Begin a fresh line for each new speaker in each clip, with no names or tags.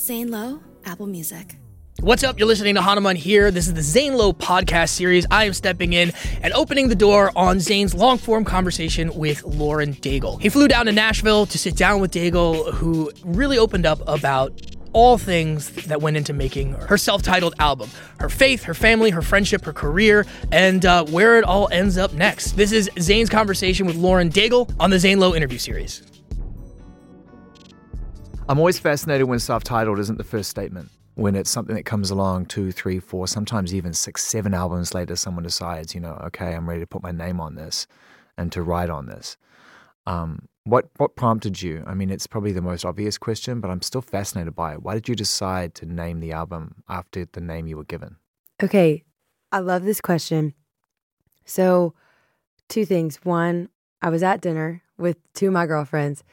Zane Lowe, Apple Music.
What's up? You're listening to Hanuman here. This is the Zane Lowe podcast series. I am stepping in and opening the door on Zane's long form conversation with Lauren Daigle. He flew down to Nashville to sit down with Daigle, who really opened up about all things that went into making her self titled album her faith, her family, her friendship, her career, and uh, where it all ends up next. This is Zane's conversation with Lauren Daigle on the Zane Lowe interview series.
I'm always fascinated when self titled isn't the first statement when it's something that comes along two, three, four, sometimes even six, seven albums later, someone decides, you know, okay, I'm ready to put my name on this and to write on this. Um, what what prompted you? I mean, it's probably the most obvious question, but I'm still fascinated by it. Why did you decide to name the album after the name you were given?
Okay, I love this question. So, two things. One, I was at dinner with two of my girlfriends,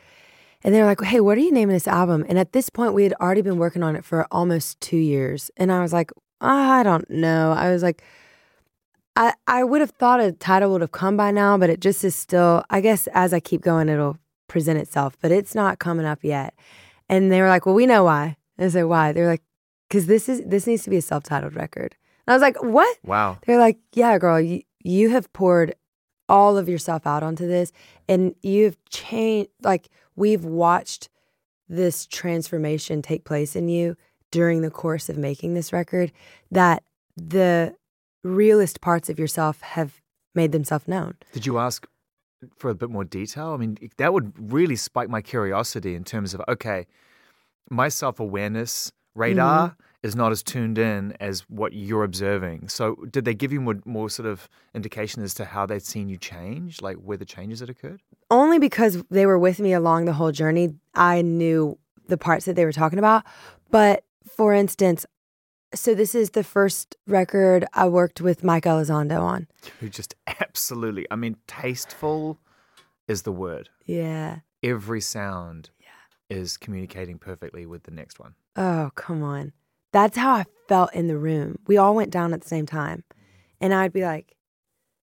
and they were like, hey, what are you naming this album? And at this point, we had already been working on it for almost two years. And I was like, I don't know. I was like, I, I would have thought a title would have come by now, but it just is still, I guess as I keep going, it'll present itself, but it's not coming up yet. And they were like, well, we know why. And I said, why? They're like, because this is this needs to be a self-titled record. And I was like, what?
Wow.
They're like, yeah, girl, you, you have poured all of yourself out onto this and you've changed like we've watched this transformation take place in you during the course of making this record that the realest parts of yourself have made themselves known.
Did you ask for a bit more detail? I mean, that would really spike my curiosity in terms of okay, my self awareness radar mm-hmm. Is not as tuned in as what you're observing. So, did they give you more, more sort of indication as to how they'd seen you change, like where the changes had occurred?
Only because they were with me along the whole journey, I knew the parts that they were talking about. But for instance, so this is the first record I worked with Mike Elizondo on.
Who just absolutely, I mean, tasteful is the word.
Yeah.
Every sound yeah. is communicating perfectly with the next one.
Oh, come on. That's how I felt in the room. We all went down at the same time. And I'd be like,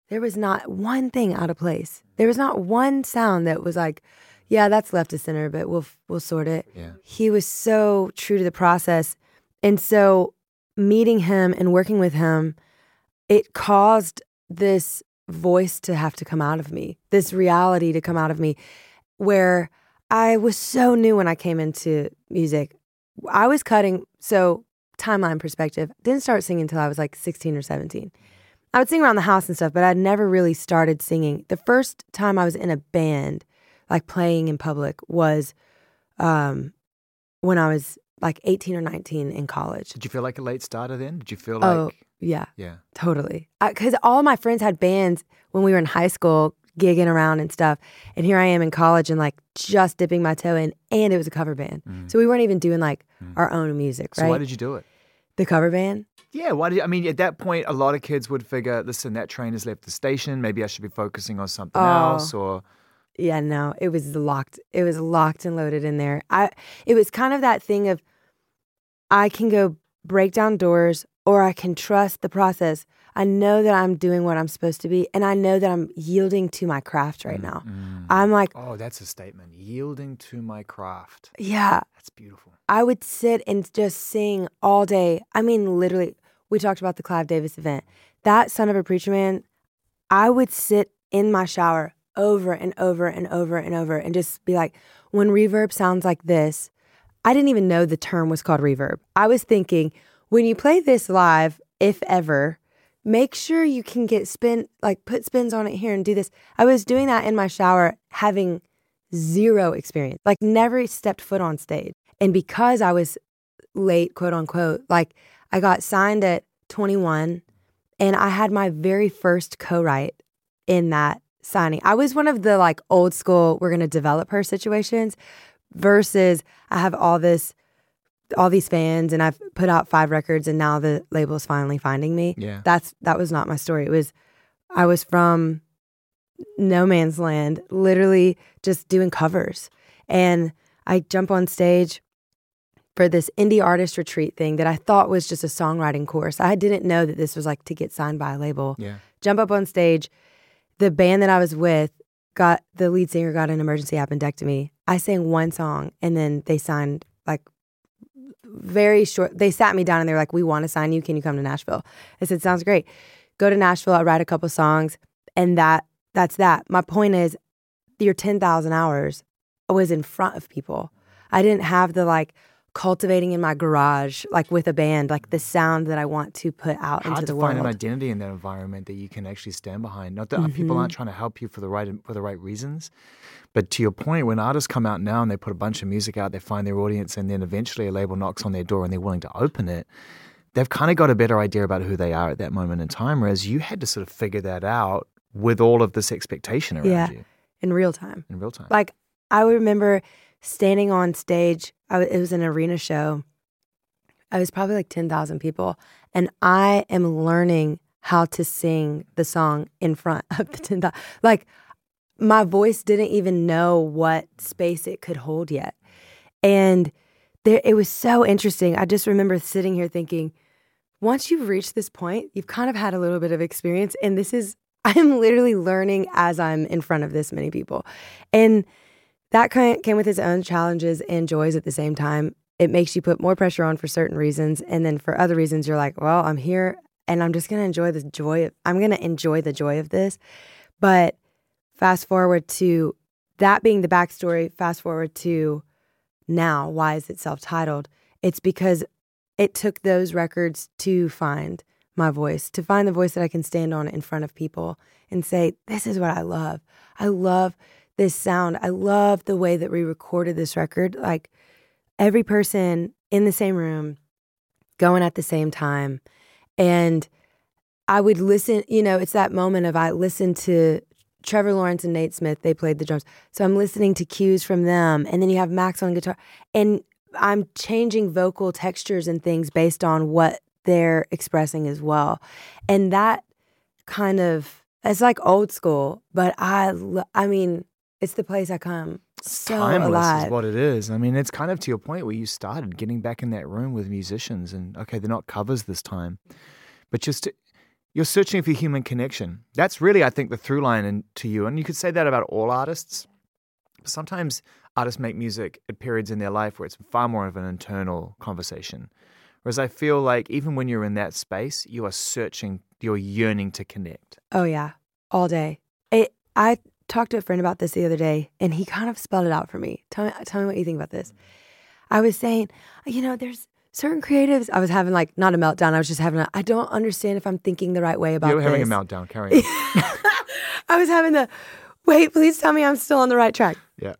there was not one thing out of place. There was not one sound that was like, yeah, that's left to center, but we'll we'll sort it.
Yeah.
He was so true to the process. And so meeting him and working with him, it caused this voice to have to come out of me, this reality to come out of me where I was so new when I came into music. I was cutting, so timeline perspective, didn't start singing until I was like 16 or 17. I would sing around the house and stuff, but I'd never really started singing. The first time I was in a band, like playing in public, was um, when I was like 18 or 19 in college.
Did you feel like a late starter then? Did you feel like.
oh,
like.
Yeah.
Yeah.
Totally. Because all my friends had bands when we were in high school, gigging around and stuff. And here I am in college and like just dipping my toe in, and it was a cover band. Mm. So we weren't even doing like mm. our own music, right?
So why did you do it?
The cover band?
Yeah, why did you, I mean at that point a lot of kids would figure, listen, that train has left the station. Maybe I should be focusing on something oh. else or
Yeah, no. It was locked. It was locked and loaded in there. I it was kind of that thing of I can go break down doors or I can trust the process. I know that I'm doing what I'm supposed to be and I know that I'm yielding to my craft right now. Mm-hmm. I'm like
Oh, that's a statement. Yielding to my craft.
Yeah.
That's beautiful.
I would sit and just sing all day. I mean literally we talked about the Clive Davis event. That son of a preacher man, I would sit in my shower over and over and over and over and just be like, when reverb sounds like this, I didn't even know the term was called reverb. I was thinking, when you play this live, if ever, make sure you can get spin, like put spins on it here and do this. I was doing that in my shower, having zero experience, like never stepped foot on stage. And because I was late, quote unquote, like I got signed at 21 and I had my very first co-write in that signing. I was one of the like old school we're going to develop her situations versus I have all this all these fans and I've put out five records and now the label is finally finding me.
Yeah.
That's that was not my story. It was I was from no man's land, literally just doing covers. And I jump on stage for this indie artist retreat thing that I thought was just a songwriting course. I didn't know that this was like to get signed by a label.
Yeah.
Jump up on stage. The band that I was with got the lead singer got an emergency appendectomy. I sang one song and then they signed very short. They sat me down and they were like, "We want to sign you. Can you come to Nashville?" I said, "Sounds great." Go to Nashville. I'll write a couple songs, and that that's that. My point is, your ten thousand hours was in front of people. I didn't have the like cultivating in my garage, like with a band, like the sound that I want to put out
Hard
into
to
the
find
world.
an identity in that environment that you can actually stand behind. Not that people
Mhm.
aren't trying to help you for the right for the right reasons, but to your point, when artists come out now and they put a bunch of music out, they find their audience, and then eventually a label knocks on their door and they're willing to open it. They've kind of got a better idea about who they are at that moment in time, whereas you had to sort of figure that out with all of this expectation around
Yeah.
you
in real time.
in real time.
Like I remember standing on stage. I w- it was an arena show. I was probably like ten thousand people, and I am learning how to sing the song in front of the ten thousand. Like my voice didn't even know what space it could hold yet, and there it was so interesting. I just remember sitting here thinking, once you've reached this point, you've kind of had a little bit of experience, and this is I am literally learning as I'm in front of this many people, and that came with its own challenges and joys at the same time. It makes you put more pressure on for certain reasons, and then for other reasons, you're like, "Well, I'm here, and I'm just gonna enjoy the joy. Of, I'm gonna enjoy the joy of this." But fast forward to that being the backstory. Fast forward to now. Why is it self-titled? It's because it took those records to find my voice, to find the voice that I can stand on in front of people and say, "This is what I love. I love." this sound. I love the way that we recorded this record. Like every person in the same room, going at the same time. And I would listen, you know, it's that moment of I listened to Trevor Lawrence and Nate Smith, they played the drums. So I'm listening to cues from them. And then you have Max on guitar. And I'm changing vocal textures and things based on what they're expressing as well. And that kind of, it's like old school, but I, I mean, it's the place I come so
timeless
alive.
is what it is. I mean, it's kind of to your point where you started getting back in that room with musicians, and okay, they're not covers this time, but just you're searching for human connection. That's really, I think, the through line in, to you, and you could say that about all artists. Sometimes artists make music at periods in their life where it's far more of an internal conversation. Whereas I feel like even when you're in that space, you are searching, you're yearning to connect.
Oh yeah, all day. It. I talked to a friend about this the other day, and he kind of spelled it out for me. Tell me, tell me what you think about this. I was saying, you know, there's certain creatives. I was having like not a meltdown. I was just having. A, I don't understand if I'm thinking the right way about it.
You're having a meltdown. Carry on.
I was having the. Wait, please tell me I'm still on the right track.
Yeah.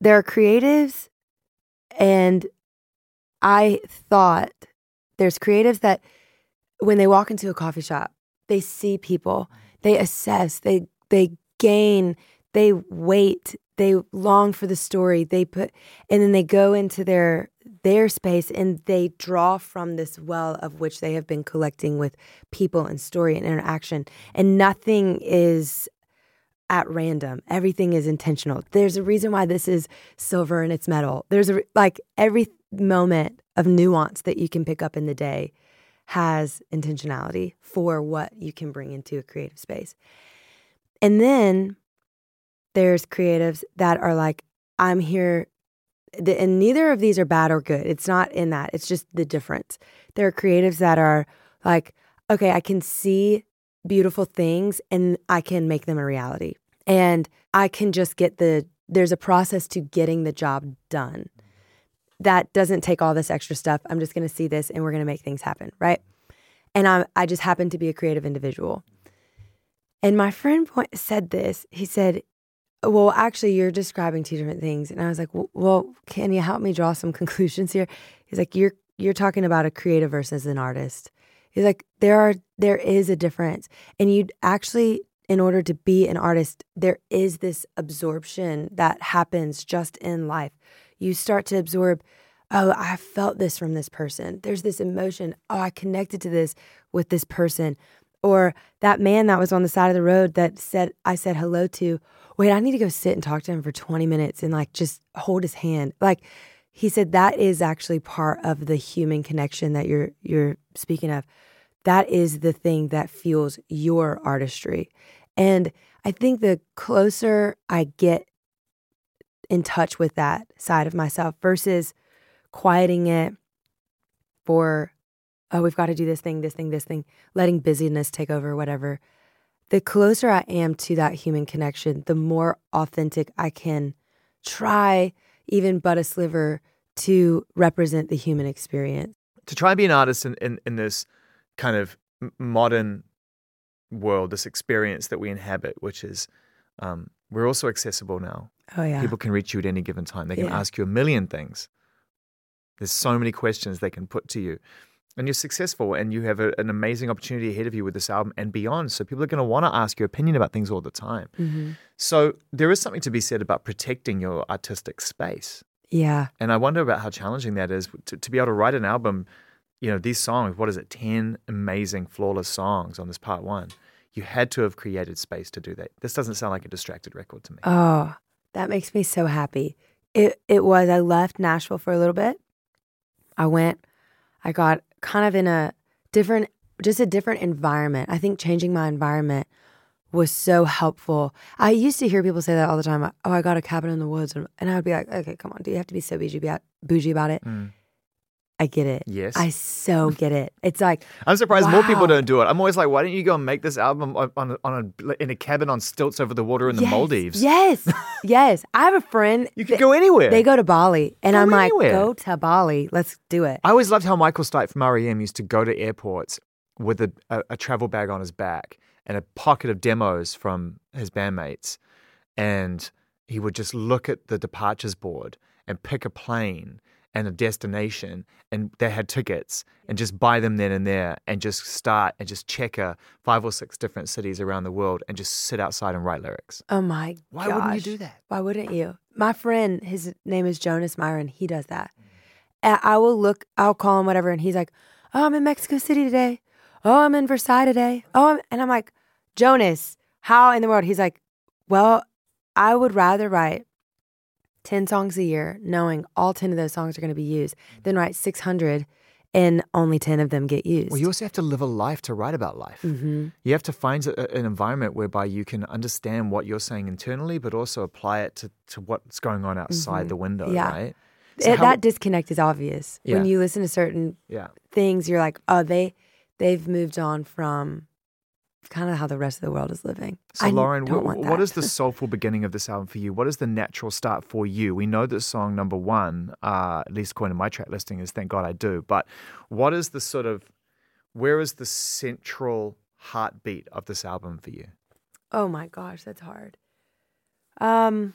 There are creatives, and I thought there's creatives that when they walk into a coffee shop, they see people, they assess, they they gain, they wait, they long for the story, they put and then they go into their their space and they draw from this well of which they have been collecting with people and story and interaction. And nothing is at random. Everything is intentional. There's a reason why this is silver and it's metal. There's a like every moment of nuance that you can pick up in the day has intentionality for what you can bring into a creative space. And then there's creatives that are like, I'm here. And neither of these are bad or good. It's not in that. It's just the difference. There are creatives that are like, okay, I can see beautiful things and I can make them a reality. And I can just get the, there's a process to getting the job done. That doesn't take all this extra stuff. I'm just going to see this and we're going to make things happen, right? And I, I just happen to be a creative individual. And my friend point, said this. He said, Well, actually, you're describing two different things. And I was like, Well, can you help me draw some conclusions here? He's like, You're you're talking about a creative versus an artist. He's like, there are there is a difference. And you actually, in order to be an artist, there is this absorption that happens just in life. You start to absorb, oh, I felt this from this person. There's this emotion. Oh, I connected to this with this person. Or that man that was on the side of the road that said I said hello to. Wait, I need to go sit and talk to him for 20 minutes and like just hold his hand. Like he said that is actually part of the human connection that you're you're speaking of that is the thing that fuels your artistry and i think the closer i get in touch with that side of myself versus quieting it for, oh, we've got to do this thing, this thing, this thing, letting busyness take over, whatever. The closer I am to that human connection, the more authentic I can try, even but a sliver, to represent the human experience.
To try and be an artist in, in, in this kind of modern world, this experience that we inhabit, which is um, we're also accessible now.
Oh, yeah.
People can reach you at any given time. They can
Yeah.
ask you a million things. There's so many questions they can put to you. And you're successful and you have a, an amazing opportunity ahead of you with this album and beyond. So people are going to want to ask your opinion about things all the time.
Mhm.
So there is something to be said about protecting your artistic space.
Yeah.
And I wonder about how challenging that is to, to be able to write an album. You know, these songs, what is it, 10 amazing, flawless songs on this part one. You had to have created space to do that. This doesn't sound like a distracted record to me.
Oh, that makes me so happy. It it was. I left Nashville for a little bit. I went. I got kind of in a different, just a different environment. I think changing my environment was so helpful. I used to hear people say that all the time. Oh, I got a cabin in the woods, and, I would be like, okay, come on, do you have to be so bougie about bougie about it?
Mm.
I get it.
Yes.
I so get it. It's like
I'm surprised more people don't do it. I'm always like, why don't you go and make this album on, on, a, on a, in a cabin on stilts over the water in the Maldives?
Yes, yes. I have a friend.
You could go anywhere.
They go to Bali, and
Go
I'm like, go to Bali. Let's do it.
I always loved how Michael Stipe from REM used to go to airports with a, a, a travel bag on his back and a pocket of demos from his bandmates. And he would just look at the departures board and pick a plane and a destination. And they had tickets and just buy them then and there and just start and just check a five or six different cities around the world and just sit outside and write lyrics.
Oh my god.
Why wouldn't you do that?
Why wouldn't you? My friend, his name is Jonas Myrin. He does that. And I will look, I'll call him whatever, and he's like, "Oh, I'm in Mexico City today. Oh, I'm in Versailles today. Oh, I'm, and I'm like, Jonas, how in the world? He's like, well, I would rather write ten songs a year, knowing all ten of those songs are going to be used, then write six hundred and only ten of them get used.
Well, you also have to live a life to write about life.
hmm
You have to find a, an environment whereby you can understand what you're saying internally, but also apply it to, to what's going on outside
Mhm.
the window,
Yeah.
right? So
It-
how-
that disconnect is obvious when you listen to certain
yeah.
things you're like oh they they've moved on from kind of how the rest of the world is living
So,
I
Lauren,
want
what is the soulful beginning of this album for you? What is the natural start for you? We know that song number one, uh, at least according to my track listing, is Thank God I Do. But what is the sort of, where is the central heartbeat of this album for you?
oh my gosh that's hard um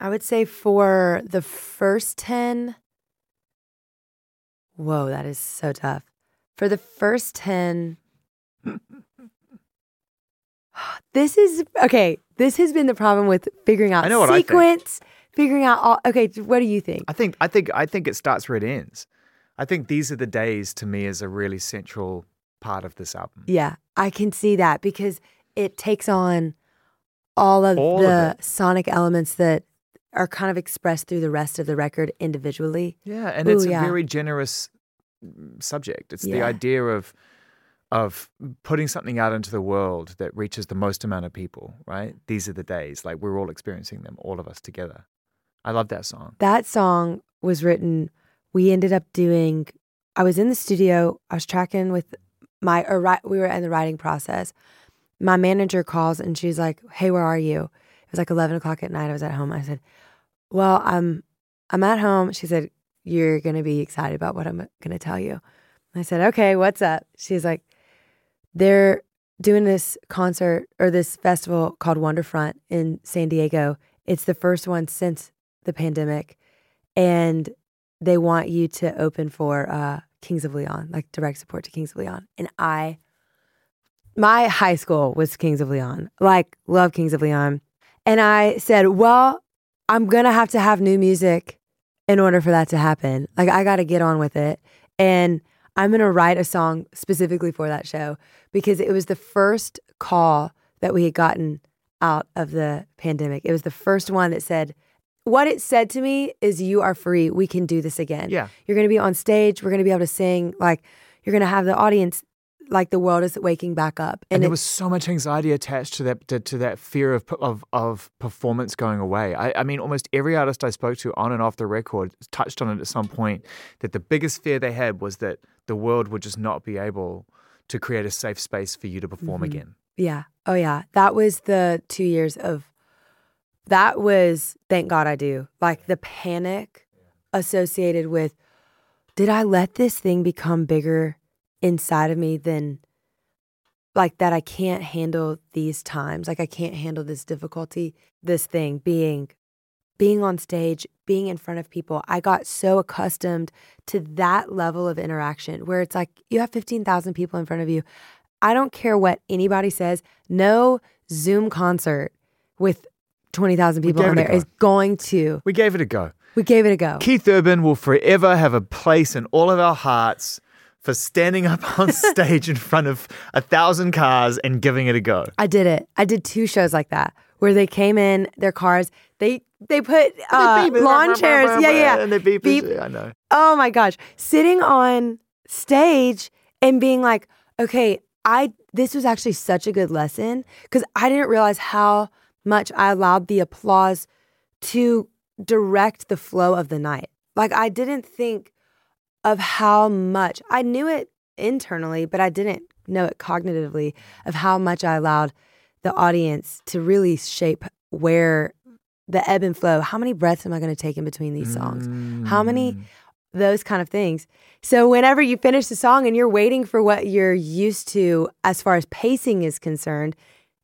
i would say for the first 10 whoa that is so tough for the first 10 this is okay this has been the problem with figuring out
I know what I think.
sequence figuring out all okay what do you think
I think I think I think it starts where it ends. I think these are the days to me is a really central part of this album.
Yeah, I can see that because it takes on all of
All of
the
it.
sonic elements that are kind of expressed through the rest of the record individually.
Yeah, and
Ooh,
it's a
yeah.
very generous mm, subject. It's the
Yeah.
idea of of putting something out into the world that reaches the most amount of people, right? These are the days like we're all experiencing them, all of us together. I love that song.
That song was written. We ended up doing. I was in the studio. I was tracking with my. Or we were in the writing process. My manager calls and she's like, "Hey, where are you?" It was like eleven o'clock at night. I was at home. I said, "Well, I'm I'm at home." She said, "You're gonna be excited about what I'm gonna tell you." I said, "Okay, what's up?" She's like, "They're doing this concert or this festival called Wonderfront in San Diego. It's the first one since the pandemic, and they want you to open for uh, Kings of Leon, like direct support to Kings of Leon." And I, my high school was Kings of Leon, like love Kings of Leon, and I said, "Well, I'm gonna have to have new music in order for that to happen. Like I got to get on with it, and." I'm going to write a song specifically for that show because it was the first call that we had gotten out of the pandemic. It was the first one that said, What it said to me is, You are free. We can do this again.
Yeah.
You're going to be on stage. We're going to be able to sing. Like, you're going to have the audience like the world is waking back up.
and,
And,
there was so much anxiety attached to that to, to that fear of, of of performance going away. I, I mean, almost every artist I spoke to on and off the record touched on it at some point that the biggest fear they had was that the world would just not be able to create a safe space for you to perform
Mhm.
again.
Yeah. Oh, yeah. That was the two years of, that was, thank God I do. Like the panic associated with, did I let this thing become bigger inside of me than, like that I can't handle these times? Like I can't handle this difficulty, this thing being, being on stage, being in front of people. I got so accustomed to that level of interaction where it's like you have 15,000 people in front of you. I don't care what anybody says. No Zoom concert with 20,000 people
gave
on
it a
there is going to.
We gave it a go.
We gave it a go.
Keith Urban will forever have a place in all of our hearts for standing up on stage in front of a thousand cars and giving it a go.
I did it. I did two shows like that where they came in their cars. They they put uh,
They
lawn chairs. Yeah, yeah.
And they beep,
Beep.
I know.
Oh my gosh. Sitting on stage and being like, okay, I this was actually such a good lesson because I didn't realize how much I allowed the applause to direct the flow of the night. Like I didn't think of how much I knew it internally, but I didn't know it cognitively of how much I allowed the audience to really shape where the ebb and flow. How many breaths am I going to take in between these songs? How many
Mm.
those kind of things. So whenever you finish the song and you're waiting for what you're used to as far as pacing is concerned,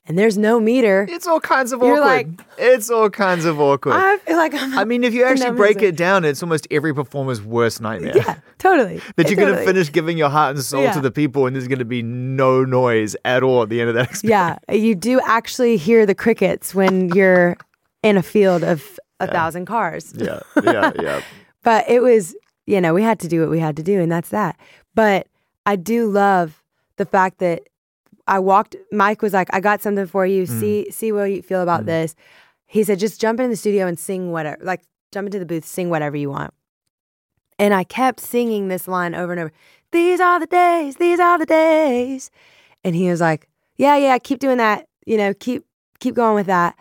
and there's no meter,
It's all kinds of
You're
awkward. it's all kinds of awkward.
I feel like I'm.
I mean, if you actually break
music.
it down, it's almost every performer's worst nightmare.
yeah, totally.
That you're going to finish giving your heart and soul
Yeah.
to the people, and there's going to be no noise at all at the end of that experience.
Yeah, you do actually hear the crickets when you're in a field of a thousand cars.
Yeah, yeah, yeah.
But it was, you know, we had to do what we had to do, and that's that. But I do love the fact that I walked. Mike was like, "I got something for you. Mm. See, see what you feel about mm. this." He said, "Just jump in the studio and sing whatever. Like, jump into the booth, sing whatever you want." And I kept singing this line over and over. These are the days. These are the days. And he was like, "Yeah, yeah, keep doing that. You know, keep keep going with that."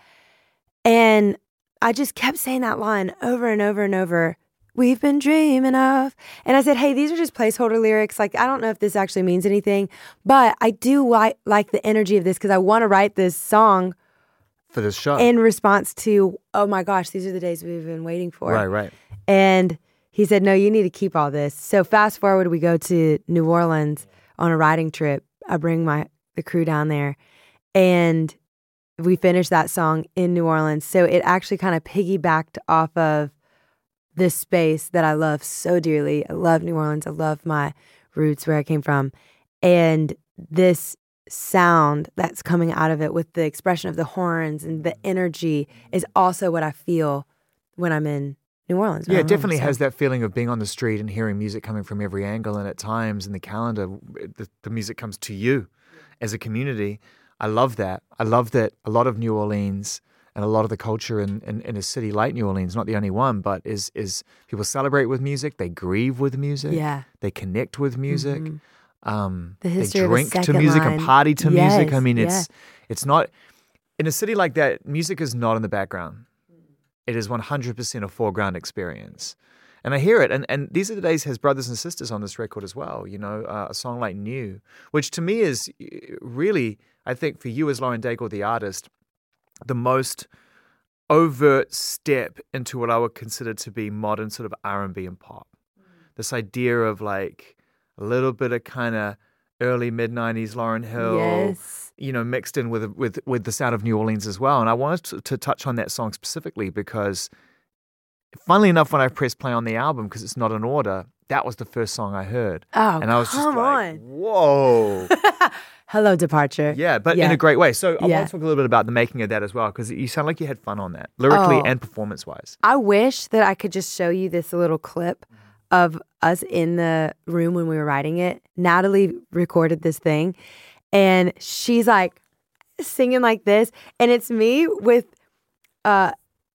And I just kept saying that line over and over and over. We've been dreaming of. And I said, hey, these are just placeholder lyrics. Like, I don't know if this actually means anything, but I do li- like the energy of this because I want to write this song
For this show.
in response to, oh my gosh, these are the days we've been waiting for.
right, right.
And he said, no, you need to keep all this. So fast forward, we go to New Orleans on a riding trip. I bring my the crew down there and we finished that song in New Orleans. So it actually kind of piggybacked off of this space that I love so dearly. I love New Orleans. I love my roots where I came from. And this sound that's coming out of it with the expression of the horns and the energy is also what I feel when I'm in New Orleans.
Yeah, it
home.
definitely
So-
has that feeling of being on the street and hearing music coming from every angle. And at times in the calendar, the, the music comes to you as a community. I love that. I love that a lot of New Orleans and a lot of the culture in, in, in a city like New Orleans, not the only one, but is is people celebrate with music, they grieve with music,
Yeah.
they connect with music.
Mhm.
Um,
The
they
history a
drink to music
line.
and party to music. I
Yes,
mean,
yeah.
it's it's not in a city like that. Music is not in the background. It is one hundred percent a foreground experience, and I hear it. And and these are the days has brothers and sisters on this record as well. You know, uh, a song like "New," which to me is uh, really, I think, for you as Lauren Daigle, the artist, the most overt step into what I would consider to be modern sort of R and B and pop. Mm. This idea of like a little bit of kind of early mid '90s Lauryn Hill,
Yes.
you know, mixed in with with with the sound of New Orleans as well. And I wanted to, to touch on that song specifically because, funnily enough, when I pressed play on the album, because it's not in order, that was the first song I heard,
Oh,
and I was just
come
like,
on.
"Whoa!"
Hello, departure.
Yeah, but in a great way. So I
Yeah.
want to talk a little bit about the making of that as well, because you sound like you had fun on that, lyrically
Oh.
and performance wise.
I wish that I could just show you this little clip of us in the room when we were writing it. Natalie recorded this thing and she's like singing like this and it's me with uh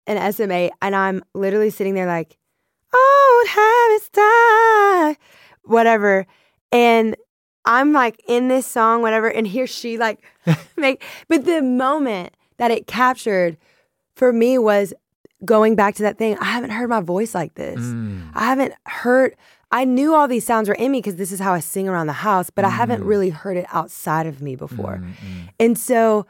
an SMA and I'm literally sitting there like Oh, old habits die whatever and I'm like in this song, whatever, and here she like make. But the moment that it captured for me was going back to that thing. I haven't heard my voice like this.
Mm.
I haven't heard. I knew all these sounds were in me because this is how I sing around the house, but I haven't mm. really heard it outside of me before. Mm, mm. And so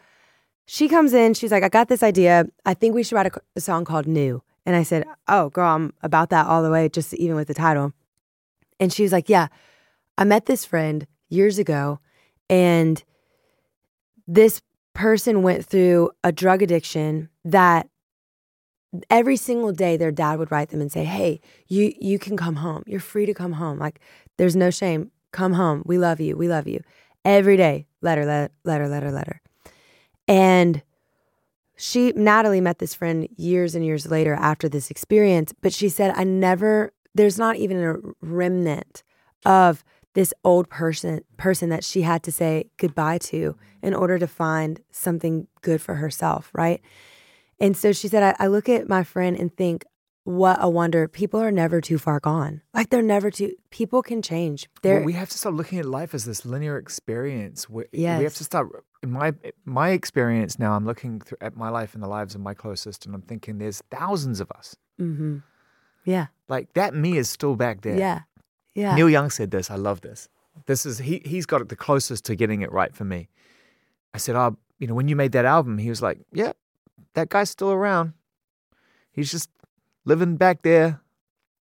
she comes in, she's like, I got this idea. I think we should write a, a song called New. And I said, Oh, girl, I'm about that all the way, just even with the title. And she was like, Yeah, I met this friend years ago, and this person went through a drug addiction that every single day their dad would write them and say, Hey, you you can come home. You're free to come home. Like there's no shame. Come home. We love you. We love you. Every day, letter, letter, letter, letter, letter. And she, Natalie, met this friend years and years later after this experience, but she said, I never, there's not even a remnant of this old person person that she had to say goodbye to in order to find something good for herself, right? And so she said, I, I look at my friend and think, what a wonder. People are never too far gone. Like they're never too, people can change.
Well, we have to stop looking at life as this linear experience. We, we have to start. In my my experience now, I'm looking through, at my life and the lives of my closest, and I'm thinking, there's thousands of us.
hmm yeah,
Like that me is still back there.
yeah, yeah.
Neil Young said this. I love this. This is he. He's got it the closest to getting it right for me. I said, "Oh, you know, when you made that album," he was like, "Yeah, that guy's still around. He's just living back there,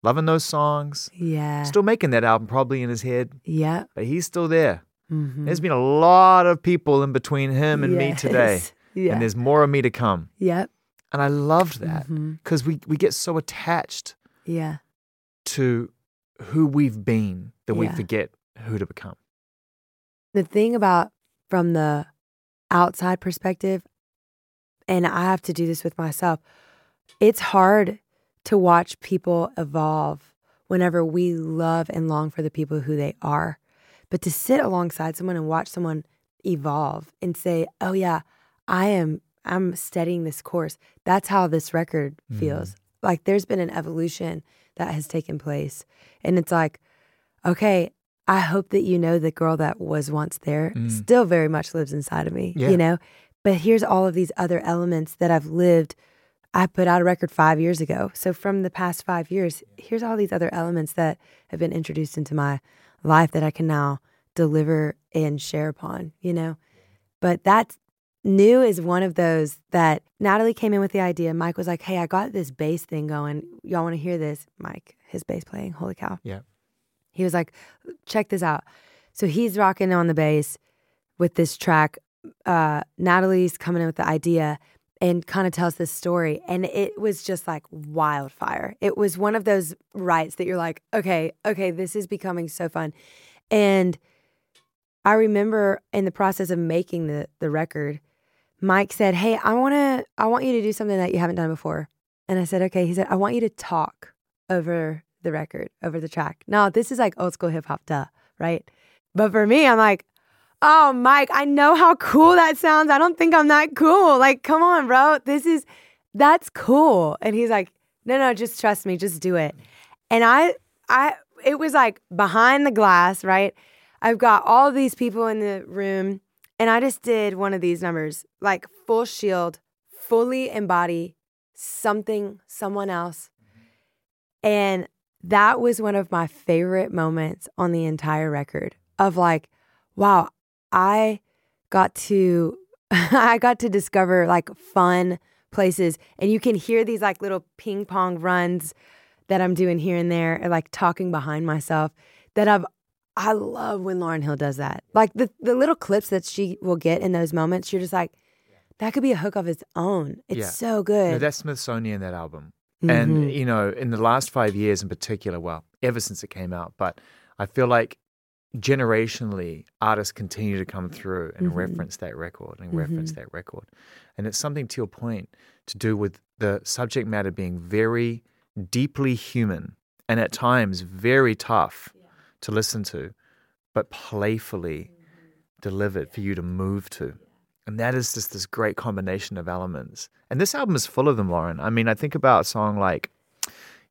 loving those songs,
yeah.
still making that album probably in his head,
yeah.
but he's still there.
hmm
There's been a lot of people in between him and me today,
Yeah.
and there's more of me to come.
yep.
And I loved that because we we get so attached
Yeah.
to who we've been that we forget who to become.
The thing about from the outside perspective, and I have to do this with myself, it's hard to watch people evolve whenever we love and long for the people who they are. But to sit alongside someone and watch someone evolve and say, "Oh yeah, I am I'm studying this course." That's how this record feels. Like there's been an evolution that has taken place. And it's like, okay, I hope that you know the girl that was once there
Mm.
still very much lives inside of me,
Yeah.
you know? But here's all of these other elements that I've lived. I put out a record five years ago. So from the past five years, here's all these other elements that have been introduced into my life that I can now deliver and share upon, you know? But that's new is one of those that Natalie came in with the idea. Mike was like, Hey, I got this bass thing going. Y'all want to hear this? Mike, his bass playing. Holy cow.
Yeah.
He was like, check this out. So he's rocking on the bass with this track. Uh, Natalie's coming in with the idea and kind of tells this story. And it was just like wildfire. It was one of those rights that you're like, okay, okay, this is becoming so fun. And I remember in the process of making the the record, Mike said, "Hey, I want to I want you to do something that you haven't done before." And I said, "Okay." He said, "I want you to talk over the record, over the track." Now, this is like old school hip hop duh, right? But for me, I'm like, "Oh, Mike, I know how cool that sounds. I don't think I'm that cool. Like, come on, bro. This is that's cool." And he's like, "No, no, just trust me. Just do it." And I I it was like behind the glass, right? I've got all these people in the room, and I just did one of these numbers, like full shield, fully embody something, someone else. And that was one of my favorite moments on the entire record of like, wow, I got to I got to discover like fun places and you can hear these like little ping pong runs that I'm doing here and there, or like talking behind myself that I've I love when Lauryn Hill does that. Like the, the little clips that she will get in those moments, you're just like, that could be a hook of its own. It's
Yeah.
so
No,
good.
that's Smithsonian, that album.
Mhm.
And, you know, in the last five years in particular, well, ever since it came out, but I feel like generationally, artists continue to come through and
Mhm.
reference that record and reference
Mhm.
that record. And it's something to your point to do with the subject matter being very deeply human and at times very tough to listen to, but playfully delivered for you to move to. And that is just this great combination of elements. And this album is full of them, Lauren. I mean, I think about a song like,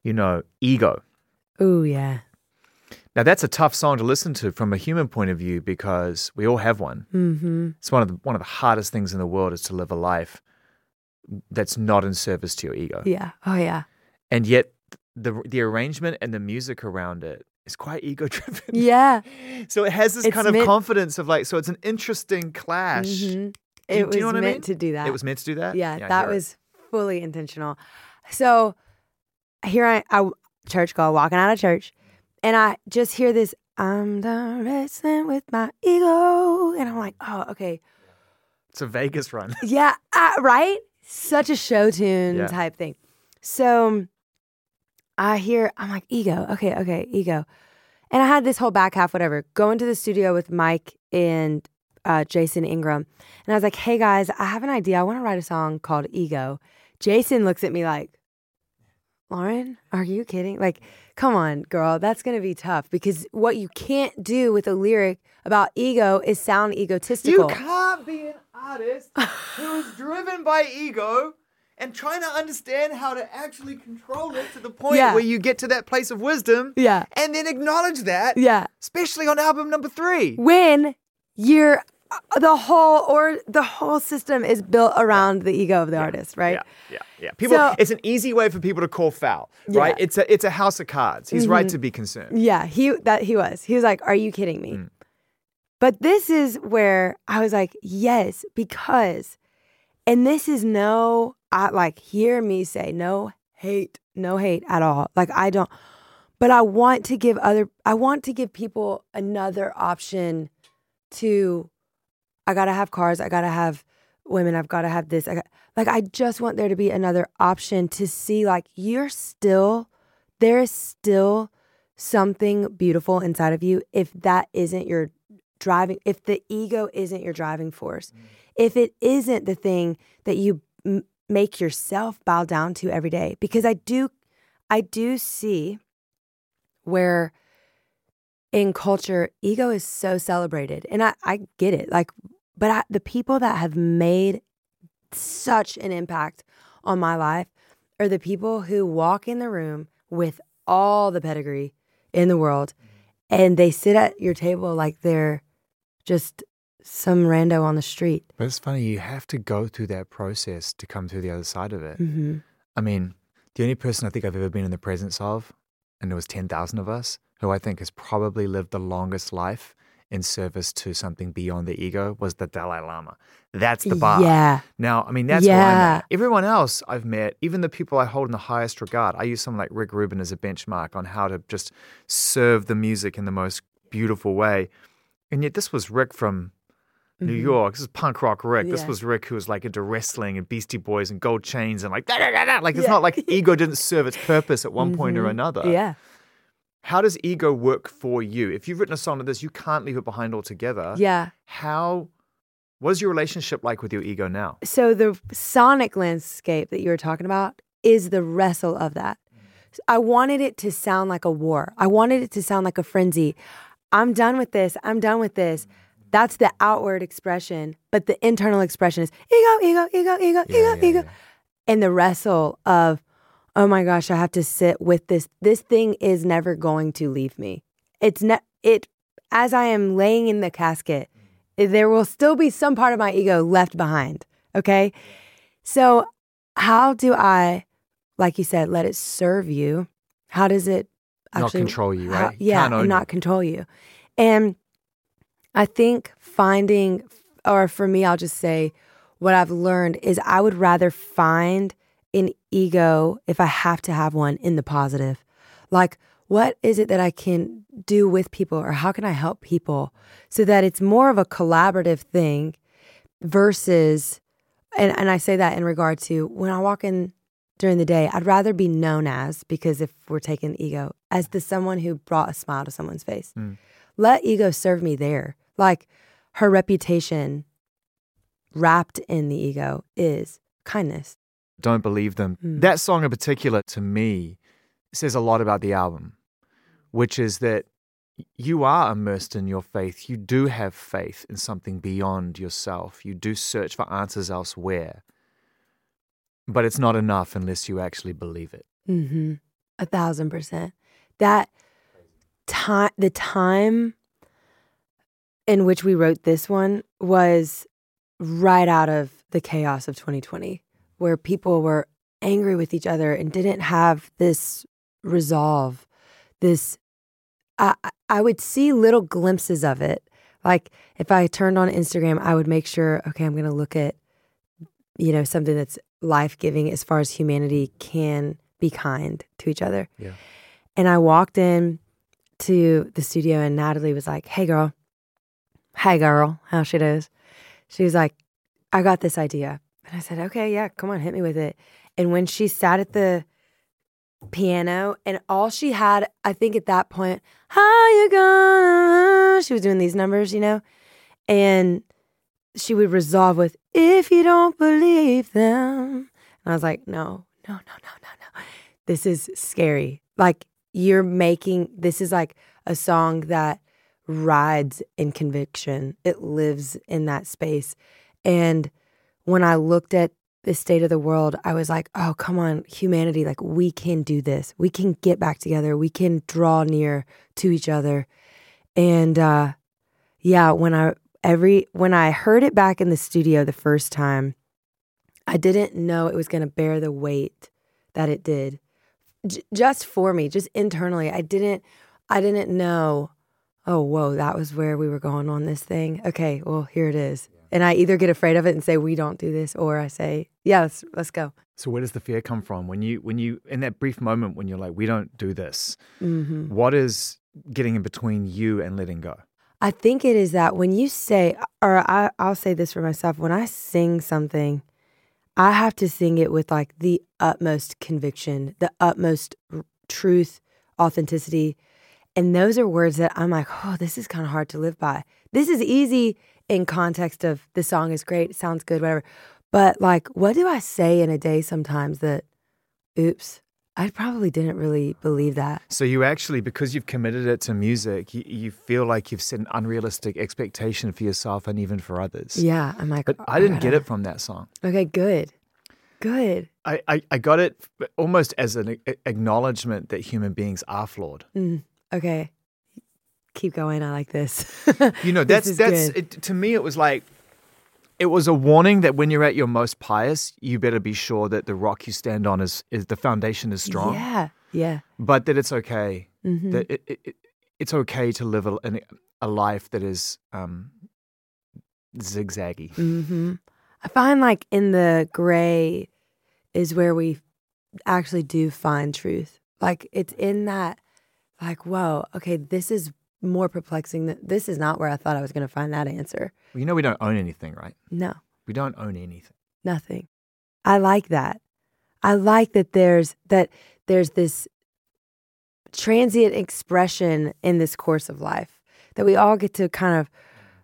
you know, Ego.
oh yeah.
Now that's a tough song to listen to from a human point of view because we all have one.
Mm-hmm.
It's one of the one of the hardest things in the world is to live a life that's not in service to your ego.
Yeah. Oh yeah.
And yet the the arrangement and the music around it is quite ego driven.
Yeah.
So it has this
It's
kind of
meant-
confidence of like so it's an interesting clash.
Mhm. It
do
was
you know what I
meant
mean?
to do that.
It was meant to do that?
Yeah,
I
that
hear it.
was fully intentional. So here I, I church girl walking out of church, and I just hear this. I'm done wrestling with my ego, and I'm like, oh, okay,
It's a Vegas run.
yeah, uh, right. Such a show tune
Yeah.
type thing. So I hear, I'm like, ego, okay, okay, ego, and I had this whole back half, whatever. Go into the studio with Mike and uh, Jason Ingram, and I was like, hey guys, I have an idea. I want to write a song called Ego. Jason looks at me like, Lauren, are you kidding? Like, come on, girl, that's going to be tough because what you can't do with a lyric about ego is sound egotistical.
You can't be an artist who is driven by ego and trying to understand how to actually control it to the point
Yeah.
where you get to that place of wisdom
Yeah.
and then acknowledge that,
Yeah.
especially on album number three.
When you're the whole or the whole system is built around the ego of the artist, right?
Yeah, yeah, yeah. People,
So-
it's an easy way for people to call foul, right?
Yeah. Mm-hmm.
It's a, it's a house of cards. He's right to be concerned.
Yeah, he that he was. He was like, "Are you kidding me?" But this is where I was like, "Yes," because and this is no I like hear me say no hate, no hate at all. Like I don't but I want to give other I want to give people another option to I got to have cars, I got to have women, I've got to have this. I got, like I just want there to be another option to see like you're still there is still something beautiful inside of you if that isn't your driving if the ego isn't your driving force. Mm. If it isn't the thing that you m- make yourself bow down to every day. Because i do i do see where in culture ego is so celebrated. And i, I get it. Like but I, the people that have made such an impact on my life are the people who walk in the room with all the pedigree in the world and they sit at your table like they're just some rando on the street.
But it's funny, you have to go through that process to come through the other side of it.
Mm-hmm.
I mean, the only person I think I've ever been in the presence of, and there was 10,000 of us, who I think has probably lived the longest life in service to something beyond the ego was the Dalai Lama. That's the bar.
Yeah.
Now, I mean, that's
Yeah.
Everyone else I've met, even the people I hold in the highest regard, I use someone like Rick Rubin as a benchmark on how to just serve the music in the most beautiful way. And yet, this was Rick from New York. This is punk rock Rick. This
Mm-hmm.
Was Rick who was like into wrestling and Beastie Boys and gold chains and like da da da da. Like it's
Yeah.
not like ego didn't serve its purpose at one point or
Mhm.
another.
Yeah.
How does ego work for you? If you've written a song like this, you can't leave it behind altogether.
Yeah.
How? What is your relationship like with your ego now?
So the sonic landscape that you were talking about is the wrestle of that. I wanted it to sound like a war. I wanted it to sound like a frenzy. I'm done with this. I'm done with this. That's the outward expression, but the internal expression is ego, ego, ego, ego, ego, ego. And the wrestle of, oh my gosh, I have to sit with this. This thing is never going to leave me. It's ne- it as I am laying in the casket, mm. there will still be some part of my ego left behind. Okay. So, how do I, like you said, let it serve you? How does it
Not
actually
control you, right? You
yeah,
own
and not control you. And I think finding, or for me, I'll just say what I've learned is I would rather find an ego if I have to have one in the positive. Like, what is it that I can do with people, or how can I help people so that it's more of a collaborative thing versus, and, and I say that in regard to when I walk in during the day, I'd rather be known as, because if we're taking ego, as the someone who brought a smile to someone's face. Mm. Let ego serve me there. Like her reputation wrapped in the ego is kindness.
Don't believe them.
Hmm.
That song in particular, to me, says a lot about the album, which is that you are immersed in your faith. You do have faith in something beyond yourself. You do search for answers elsewhere. But it's not enough unless you actually believe it.
Mm-hmm. A thousand percent. That time the time in which we wrote this one was right out of the chaos of 2020 where people were angry with each other and didn't have this resolve this I, I would see little glimpses of it. Like if i turned on instagram i would make sure okay i'm going to look at you know something that's life-giving as far as humanity can be kind to each other.
Yeah.
and i walked in to the studio and natalie was like hey girl. Hey girl. How she does? She was like i got this idea and i said okay yeah come on hit me with it. And when she sat at the piano and all she had i think at that point how you gonna? She was doing these numbers you know? And she would resolve with if you don't believe them. And i was like no no no no no no. This is scary. Like you're making this is like a song that rides in conviction. It lives in that space. And when i looked at the state of the world, I was like, oh, come on, humanity, like we can do this. We can get back together. We can draw near to each other. And uh yeah, when I every when I heard it back in the studio the first time, I didn't know it was going to bear the weight that it did. J- just for me, just internally, I didn't I didn't know, oh, whoa, that was where we were going on this thing. Okay, well, here it is. And I either get afraid of it and say we don't do this, or I say, yeah, let's let's go.
So where does the fear come from when you when you in that brief moment when you're like, we don't do this?
hmm
What is getting in between you and letting go?
I think it is that when you say, or I, I'll say this for myself, when I sing something, I have to sing it with like the utmost conviction, the utmost r- truth, authenticity. And those are words that I'm like, oh, this is kind of hard to live by. This is easy in context of the song is great, sounds good, whatever. But like, what do I say in a day sometimes that, oops, I probably didn't really believe that.
So you actually, because you've committed it to music, you, you feel like you've set an unrealistic expectation for yourself and even for others.
Yeah, I'm like,
But
"Oh,
I didn't get it from that song.
Okay, good, good.
I, I, I got it almost as an acknowledgement that human beings are flawed.
Mm, okay. Keep going. I like this.
You know, that's that's it, to me. It was like it was a warning that when you're at your most pious, you better be sure that the rock you stand on is is the foundation is strong,
Yeah. Yeah.
but that it's okay.
Mhm.
That it, it, it, it's okay to live a, a life that is um, zigzaggy.
hmm I find like in the gray is where we actually do find truth. Like it's in that, like, whoa, okay, this is more perplexing. that this is not where I thought I was going to find that answer.
You know, we don't own anything, right?
No,
We don't own anything.
nothing. I like that. I like that there's that there's this transient expression in this course of life that we all get to kind of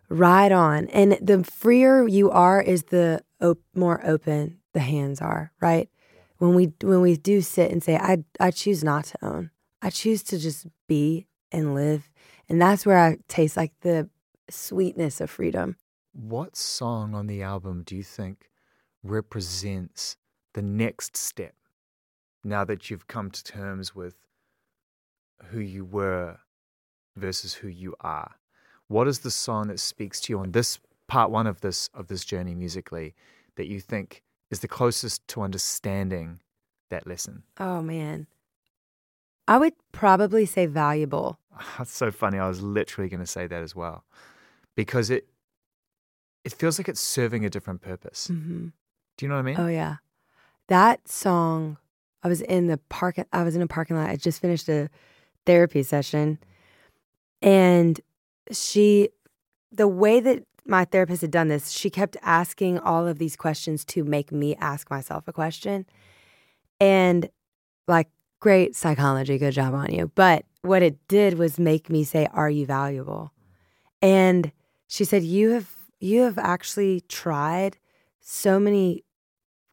ride on. And the freer you are is the op- more open the hands are, right? When we when we do sit and say I I choose not to own. I choose to just be and live. And that's where I taste like the sweetness of freedom.
What song on the album do you think represents the next step now that you've come to terms with who you were versus who you are? What is the song that speaks to you on this part one of this of this journey musically that you think is the closest to understanding that lesson?
Oh man. I would probably say valuable.
That's so funny. I was literally going to say that as well, because it it feels like it's serving a different purpose.
hmm
Do you know what I mean?
Oh yeah, that song. I was in the park. I was in a parking lot. I just finished a therapy session, and she, the way that my therapist had done this, she kept asking all of these questions to make me ask myself a question, and like great psychology, good job on you. But what it did was make me say, "Are you valuable?" And she said, "You have you have actually tried so many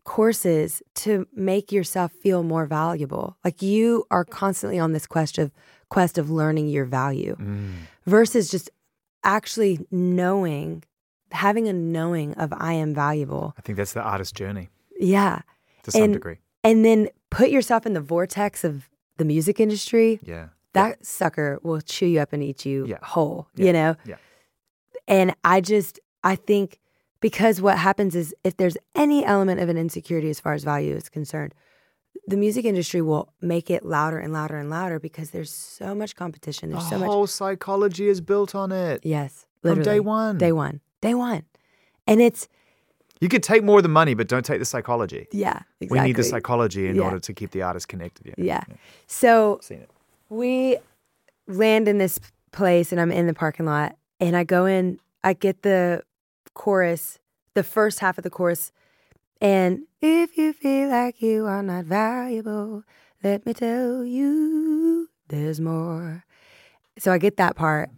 courses to make yourself feel more valuable. Like you are constantly on this quest of quest of learning your value
Mm.
versus just actually knowing having a knowing of I am valuable.
I think that's the artist journey
Yeah.
to some
And-
degree.
And then put yourself in the vortex of the music industry
Yeah.
that sucker will chew you up and eat you
Yeah.
whole,
Yeah.
you know?
Yeah.
And I just, I think because what happens is if there's any element of an insecurity as far as value is concerned, the music industry will make it louder and louder and louder because there's so much competition.
The
There's so much.
whole psychology is built on it.
Yes.
From
Literally.
day one.
Day one. Day one. And it's,
You could take more of the money, but don't take the psychology.
yeah, exactly.
We need the psychology in
Yeah.
order to keep the artist connected. Yeah.
Yeah. So
Seen it.
we land in this place and I'm in the parking lot and I go in, I get the chorus, the first half of the chorus, and if you feel like you are not valuable, let me tell you there's more. So I get that part.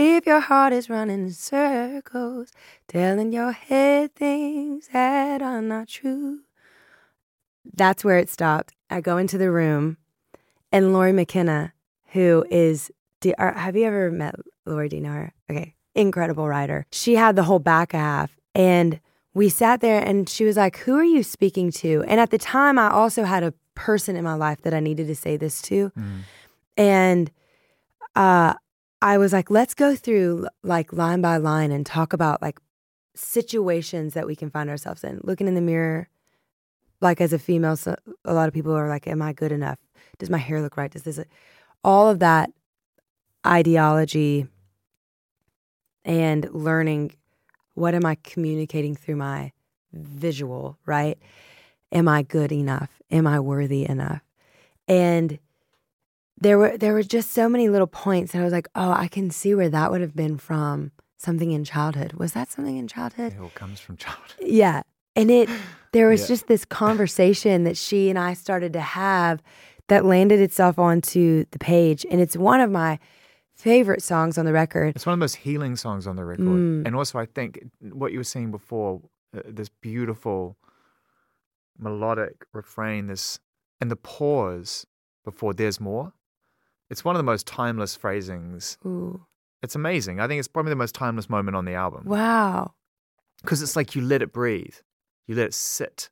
If your heart is running in circles, telling your head things that are not true. That's where it stopped. I go into the room and Lori McKenna, who is, are, have you ever met Lori? You? Okay, incredible writer. She had the whole back half, and we sat there, and she was like, "Who are you speaking to?" And at the time, I also had a person in my life that I needed to say this to,
Mm.
and uh, I was like, "Let's go through like line by line and talk about like situations that we can find ourselves in, looking in the mirror." Like as a female, so a lot of people are like, "Am I good enough? Does my hair look right? Does this?" All of that ideology and learning what am I communicating through my visual, right? Am I good enough? Am I worthy enough? And there were there were just so many little points and I was like, "Oh, I can see where that would have been from something in childhood." Was that something in childhood?
It all comes from childhood.
Yeah. And it there was
Yeah.
just this conversation that she and I started to have that landed itself onto the page and it's one of my favorite songs on the record.
It's one of the most healing songs on the record.
Mm.
And also, I think what you were saying before, uh, this beautiful melodic refrain, this and the pause before "There's more." It's one of the most timeless phrasings.
Ooh.
It's amazing. I think it's probably the most timeless moment on the album
Wow.
because it's like you let it breathe, you let it sit,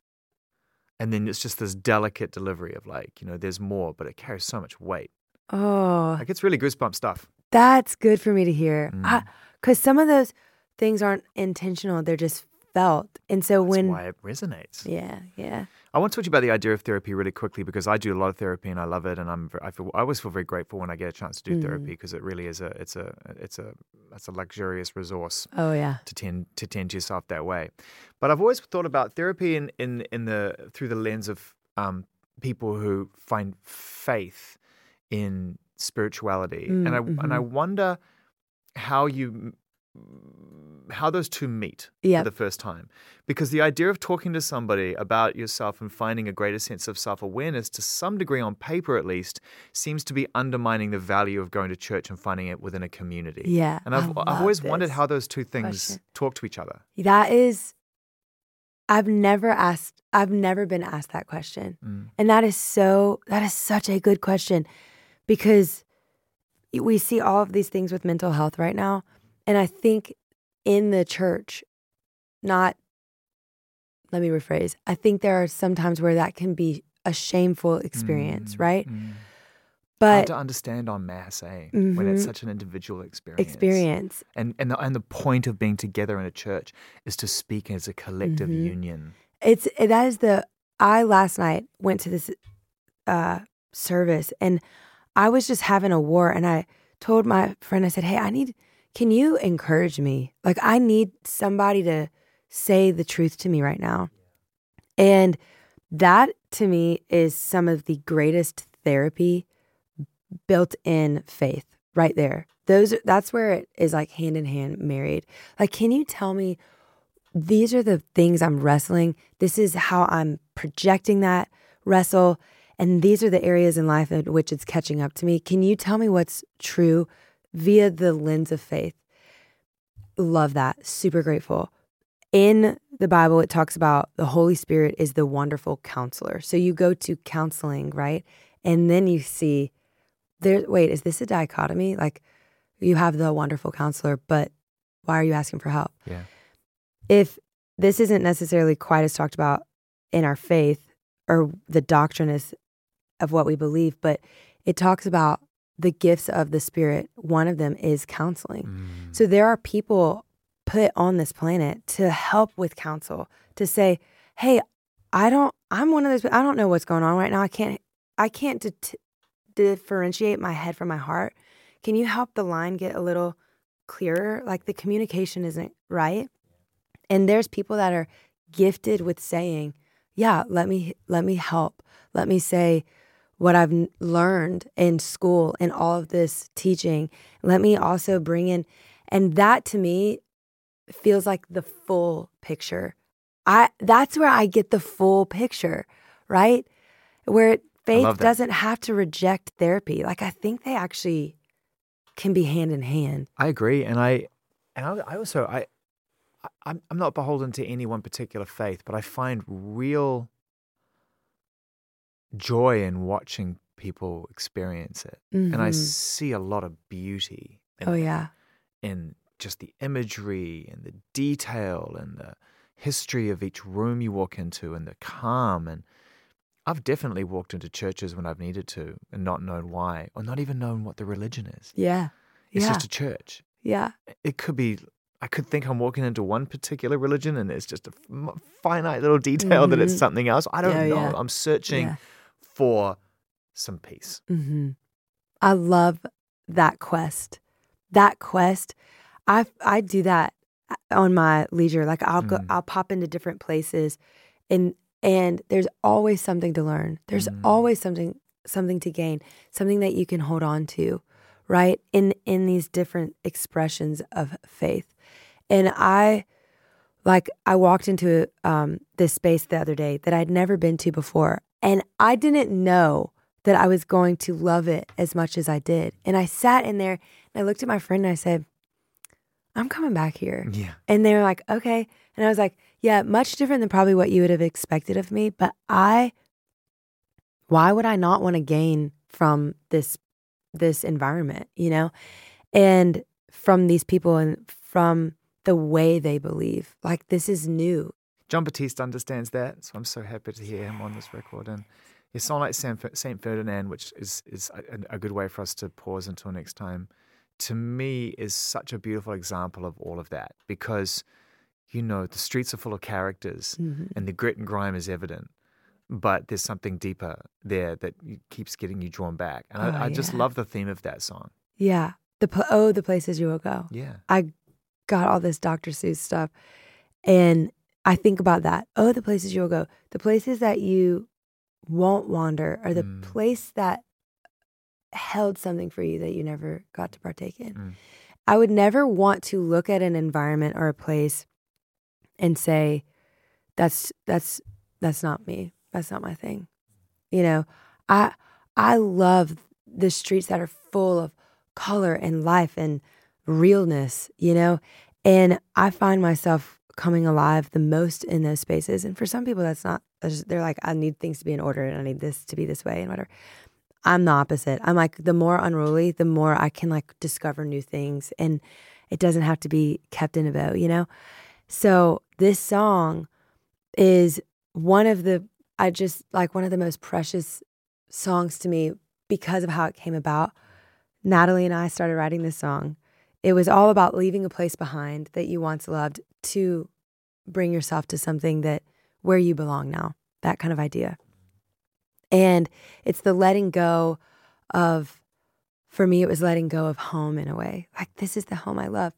and then it's just this delicate delivery of like, you know, there's more, but it carries so much weight.
Oh,
Like it's really goosebump stuff.
that's good for me to hear.
Mm.
Cuz some of those things aren't intentional, they're just felt. And so
That's
when
why it resonates.
Yeah, yeah.
I want to talk to you about the idea of therapy really quickly because I do a lot of therapy and I love it, and I'm I feel I always feel very grateful when I get a chance to do
Mm.
therapy because it really is a it's a it's a that's a luxurious resource
Oh yeah.
to tend to tend to yourself that way. But I've always thought about therapy in in in the through the lens of um, people who find faith in spirituality, and I
Mm,
and I wonder how you how those two meet
Yep.
for the first time because the idea of talking to somebody about yourself and finding a greater sense of self-awareness to some degree on paper at least seems to be undermining the value of going to church and finding it within a community
Yeah.
and i've, I've always wondered how those two things
question.
talk to each other
That is I've never asked I've never been asked that question.
Mm.
And that is so that is such a good question because we see all of these things with mental health right now and I think in the church not let me rephrase. I think there are some times where that can be a shameful experience,
Mm,
right?
mm. hard
But
to understand on mass eh? when it's
Mhm.
such an individual experience
experience.
and and the, and the point of being together in a church is to speak as a collective
Mhm.
union
It's that is the I last night went to this uh service and I was just having a war and I told my friend I said, "Hey, I need can you encourage me? Like I need somebody to say the truth to me right now." And that to me is some of the greatest therapy built in faith right there. Those that's where it is like hand in hand married. Like can you tell me these are the things I'm wrestling. This is how I'm projecting that wrestle. And these are the areas in life in which it's catching up to me. Can you tell me what's true via the lens of faith? Love that. Super grateful. In the Bible, it talks about the Holy Spirit is the wonderful counselor. So you go to counseling, right? And then you see there, wait, is this a dichotomy? Like you have the wonderful counselor, but why are you asking for help?
yeah
if this isn't necessarily quite as talked about in our faith or the doctrine is of what we believe, but it talks about the gifts of the spirit, one of them is counseling.
Mm.
So there are people put on this planet to help with counsel, to say, "Hey, I don't I'm one of those I don't know what's going on right now. I can't I can't di- differentiate my head from my heart. Can you help the line get a little clearer? Like the communication isn't right." And there's people that are gifted with saying, "Yeah, let me let me help. Let me say what I've learned in school and all of this teaching. Let me also bring in and that to me feels like the full picture. I that's where I get the full picture, right? Where faith doesn't have to reject therapy. Like I think they actually can be hand in hand.
I agree, and I, and I, I also I, I, I'm I'm not beholden to any one particular faith, but I find real joy in watching people experience it, and I
Mhm.
see a lot of beauty. In
Oh yeah.
in just the imagery and the detail and the history of each room you walk into and the calm and. I've definitely walked into churches when I've needed to and not known why, or not even known what the religion is.
Yeah.
It's
yeah.
just a church
yeah.
it could be I could think I'm walking into one particular religion and it's just a finite little detail that it's
Mhm.
something else. I don't
Yeah,
know.
yeah.
I'm searching
Yeah.
For some peace.
hmm I love that quest. That quest, I I do that uh, on my leisure. Like I'll go,
Mm.
I'll pop into different places, and and there's always something to learn. There's
Mm.
always something something to gain, something that you can hold on to, right? In in these different expressions of faith, and I like I walked into um, this space the other day that I'd never been to before, and I didn't know that I was going to love it as much as I did. And I sat in there and I looked at my friend and I said, "I'm coming back here."
Yeah.
And they were like, "Okay," and I was like, "Yeah, much different than probably what you would have expected of me, but I, why would I not want to gain from this this environment, you know, and from these people and from the way they believe. Like this is new.
Jon Batiste understands that, so I'm so happy to hear him on this record. And his song like Saint Ferdinand, which is is a, a good way for us to pause until next time, to me is such a beautiful example of all of that because, you know, the streets are full of characters
Mhm.
and the grit and grime is evident, but there's something deeper there that keeps getting you drawn back. And
Oh,
I, I just love the theme of that song.
Yeah. The oh, the places you will go.
Yeah.
I got all this Dr. Seuss stuff, and I think about that. Oh, the places you will go. The places that you won't wander are the
Mm.
place that held something for you that you never got to partake in.
Mm.
I would never want to look at an environment or a place and say, "That's that's that's not me. That's not my thing." You know, I I love the streets that are full of color and life and realness. You know, and I find myself coming alive the most in those spaces. And for some people, that's not, they're like, I need things to be in order, and I need this to be this way, and whatever. I'm the opposite. I'm like the more unruly, the more I can like discover new things and it doesn't have to be kept in a bow, you know? So this song is one of the I just like one of the most precious songs to me because of how it came about. Natalie and I started writing this song. It was all about leaving a place behind that you once loved to bring yourself to something that where you belong now. That kind of idea. And it's the letting go of, for me, it was letting go of home in a way. Like, this is the home I love.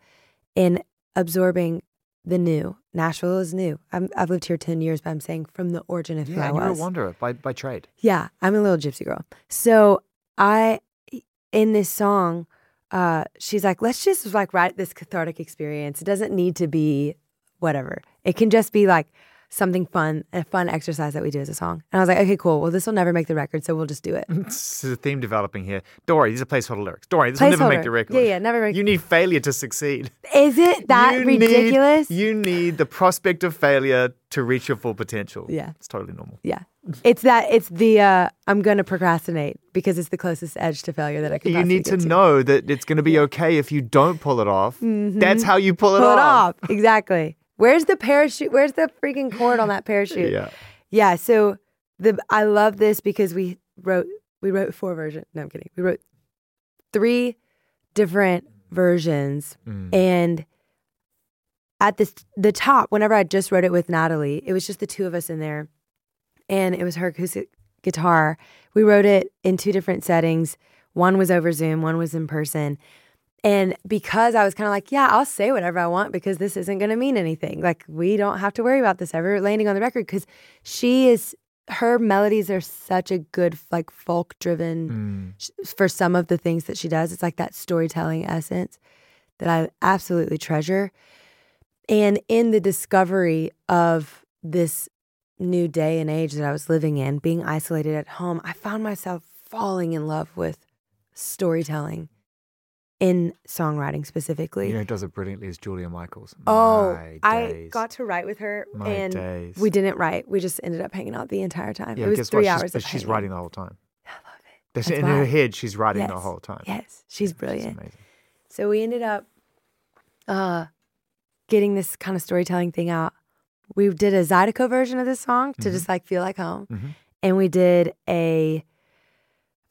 And absorbing the new. Nashville is new. I'm, I've lived here 10 years, but I'm saying from the origin of who
Yeah,
I
and you're a wanderer by, by trade.
Yeah, I'm a little gypsy girl. So I, in this song, uh, she's like, let's just like write this cathartic experience. It doesn't need to be whatever. It can just be like something fun, a fun exercise that we do as a song. And I was like, okay, cool. Well, this will never make the record, so we'll just do it.
this is a theme developing here. Worry, these are placeholder lyrics. Don't this will never make the record.
Yeah, yeah, never make-
You need failure to succeed.
Is it that
You need-
ridiculous?
you need the prospect of failure to reach your full potential.
Yeah.
It's totally normal.
yeah. It's that, it's the, uh, I'm going to procrastinate because it's the closest edge to failure that I can
You need to
get
know that it's going to be okay if you don't pull it off. That's how you pull it
Mm-hmm. Pull it
off.
off. Exactly. Where's the parachute? Where's the freaking cord on that parachute?
Yeah.
Yeah, so the I love this because we wrote we wrote four versions. No, I'm kidding. We wrote three different versions,
Mm.
and at this the top, whenever I just wrote it with Natalie, it was just the two of us in there, and it was her acoustic guitar. We wrote it in two different settings. One was over Zoom, one was in person. And because I was kind of like, yeah, I'll say whatever I want because this isn't going to mean anything. Like, we don't have to worry about this ever landing on the record because she is, her melodies are such a good, like, folk driven
Mm.
sh- for some of the things that she does. It's like that storytelling essence that I absolutely treasure. And in the discovery of this new day and age that I was living in, being isolated at home, I found myself falling in love with storytelling in songwriting specifically.
You know, who does it brilliantly is Julia Michaels.
oh,
My
I
days.
got to write with her
My
and
days.
we didn't write. We just ended up hanging out the entire time.
Yeah,
it was three
what?
hours
She's, she's writing the whole time.
I love it.
That's in her head, she's writing the whole time.
Yes, she's
She's
brilliant.
amazing.
So we ended up uh, getting this kind of storytelling thing out. We did a Zydeco version of this song to
Mhm.
just like feel like home,
Mhm.
and we did a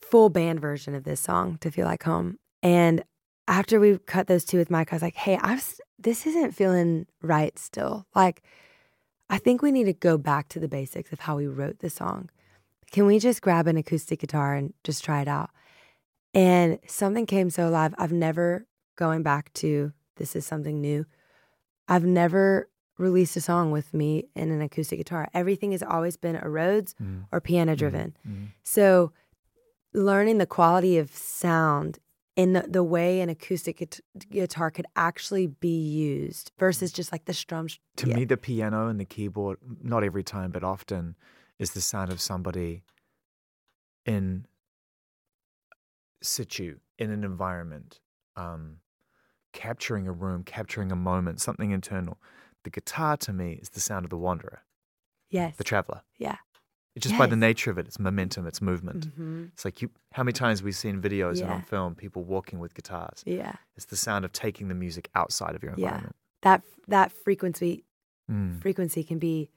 full band version of this song to feel like home. And after we cut those two with Mike, I was like, "Hey, I was, this isn't feeling right still. Like, I think we need to go back to the basics of how we wrote the song. Can we just grab an acoustic guitar and just try it out?" And something came so alive. I've never going back to this is something new. I've never released a song with me in an acoustic guitar. Everything has always been a Rhodes
Mm.
or piano driven.
Mhm.
So learning the quality of sound in the, the way an acoustic guit- guitar could actually be used versus just like the strums.
To
Yeah.
me, the piano and the keyboard, not every time, but often, is the sound of somebody in situ, in an environment, um, capturing a room, capturing a moment, something internal. The guitar to me is the sound of the wanderer,
Yes.
the traveler.
yeah.
It's just by the nature of it, it's momentum, it's movement.
hmm
It's like you. How many times we've seen videos and on film people walking with guitars?
Yeah.
It's the sound of taking the music outside of your environment. Yeah.
That that frequency
Mm.
frequency can be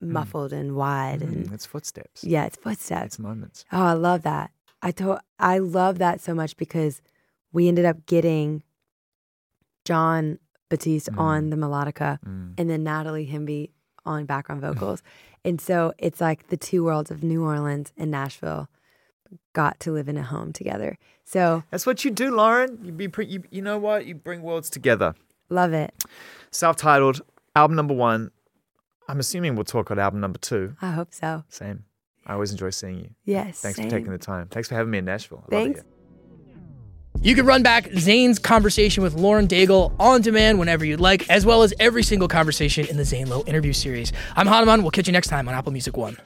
muffled and wide
Mm,
and
It's footsteps.
yeah, it's footsteps.
It's moments.
Oh, I love that. I told I love that so much because we ended up getting Jon Batiste
Mm.
on the melodica
Mm.
and then Natalie Hemby on background vocals. and so it's like the two worlds of New Orleans and Nashville got to live in a home together. So
That's what you do, Lauren. You be pre- you, you know what? You bring worlds together.
love it.
Self-titled album number one. I'm assuming we'll talk about album number two.
I hope so.
Same. I always enjoy seeing you.
Yes.
Thanks
same.
for taking the time. Thanks for having me in Nashville. I
Thanks.
You can run back Zane's conversation with Lauren Daigle on demand whenever you'd like, as well as every single conversation in the Zane Lowe interview series. I'm Hanuman. We'll catch you next time on Apple Music One.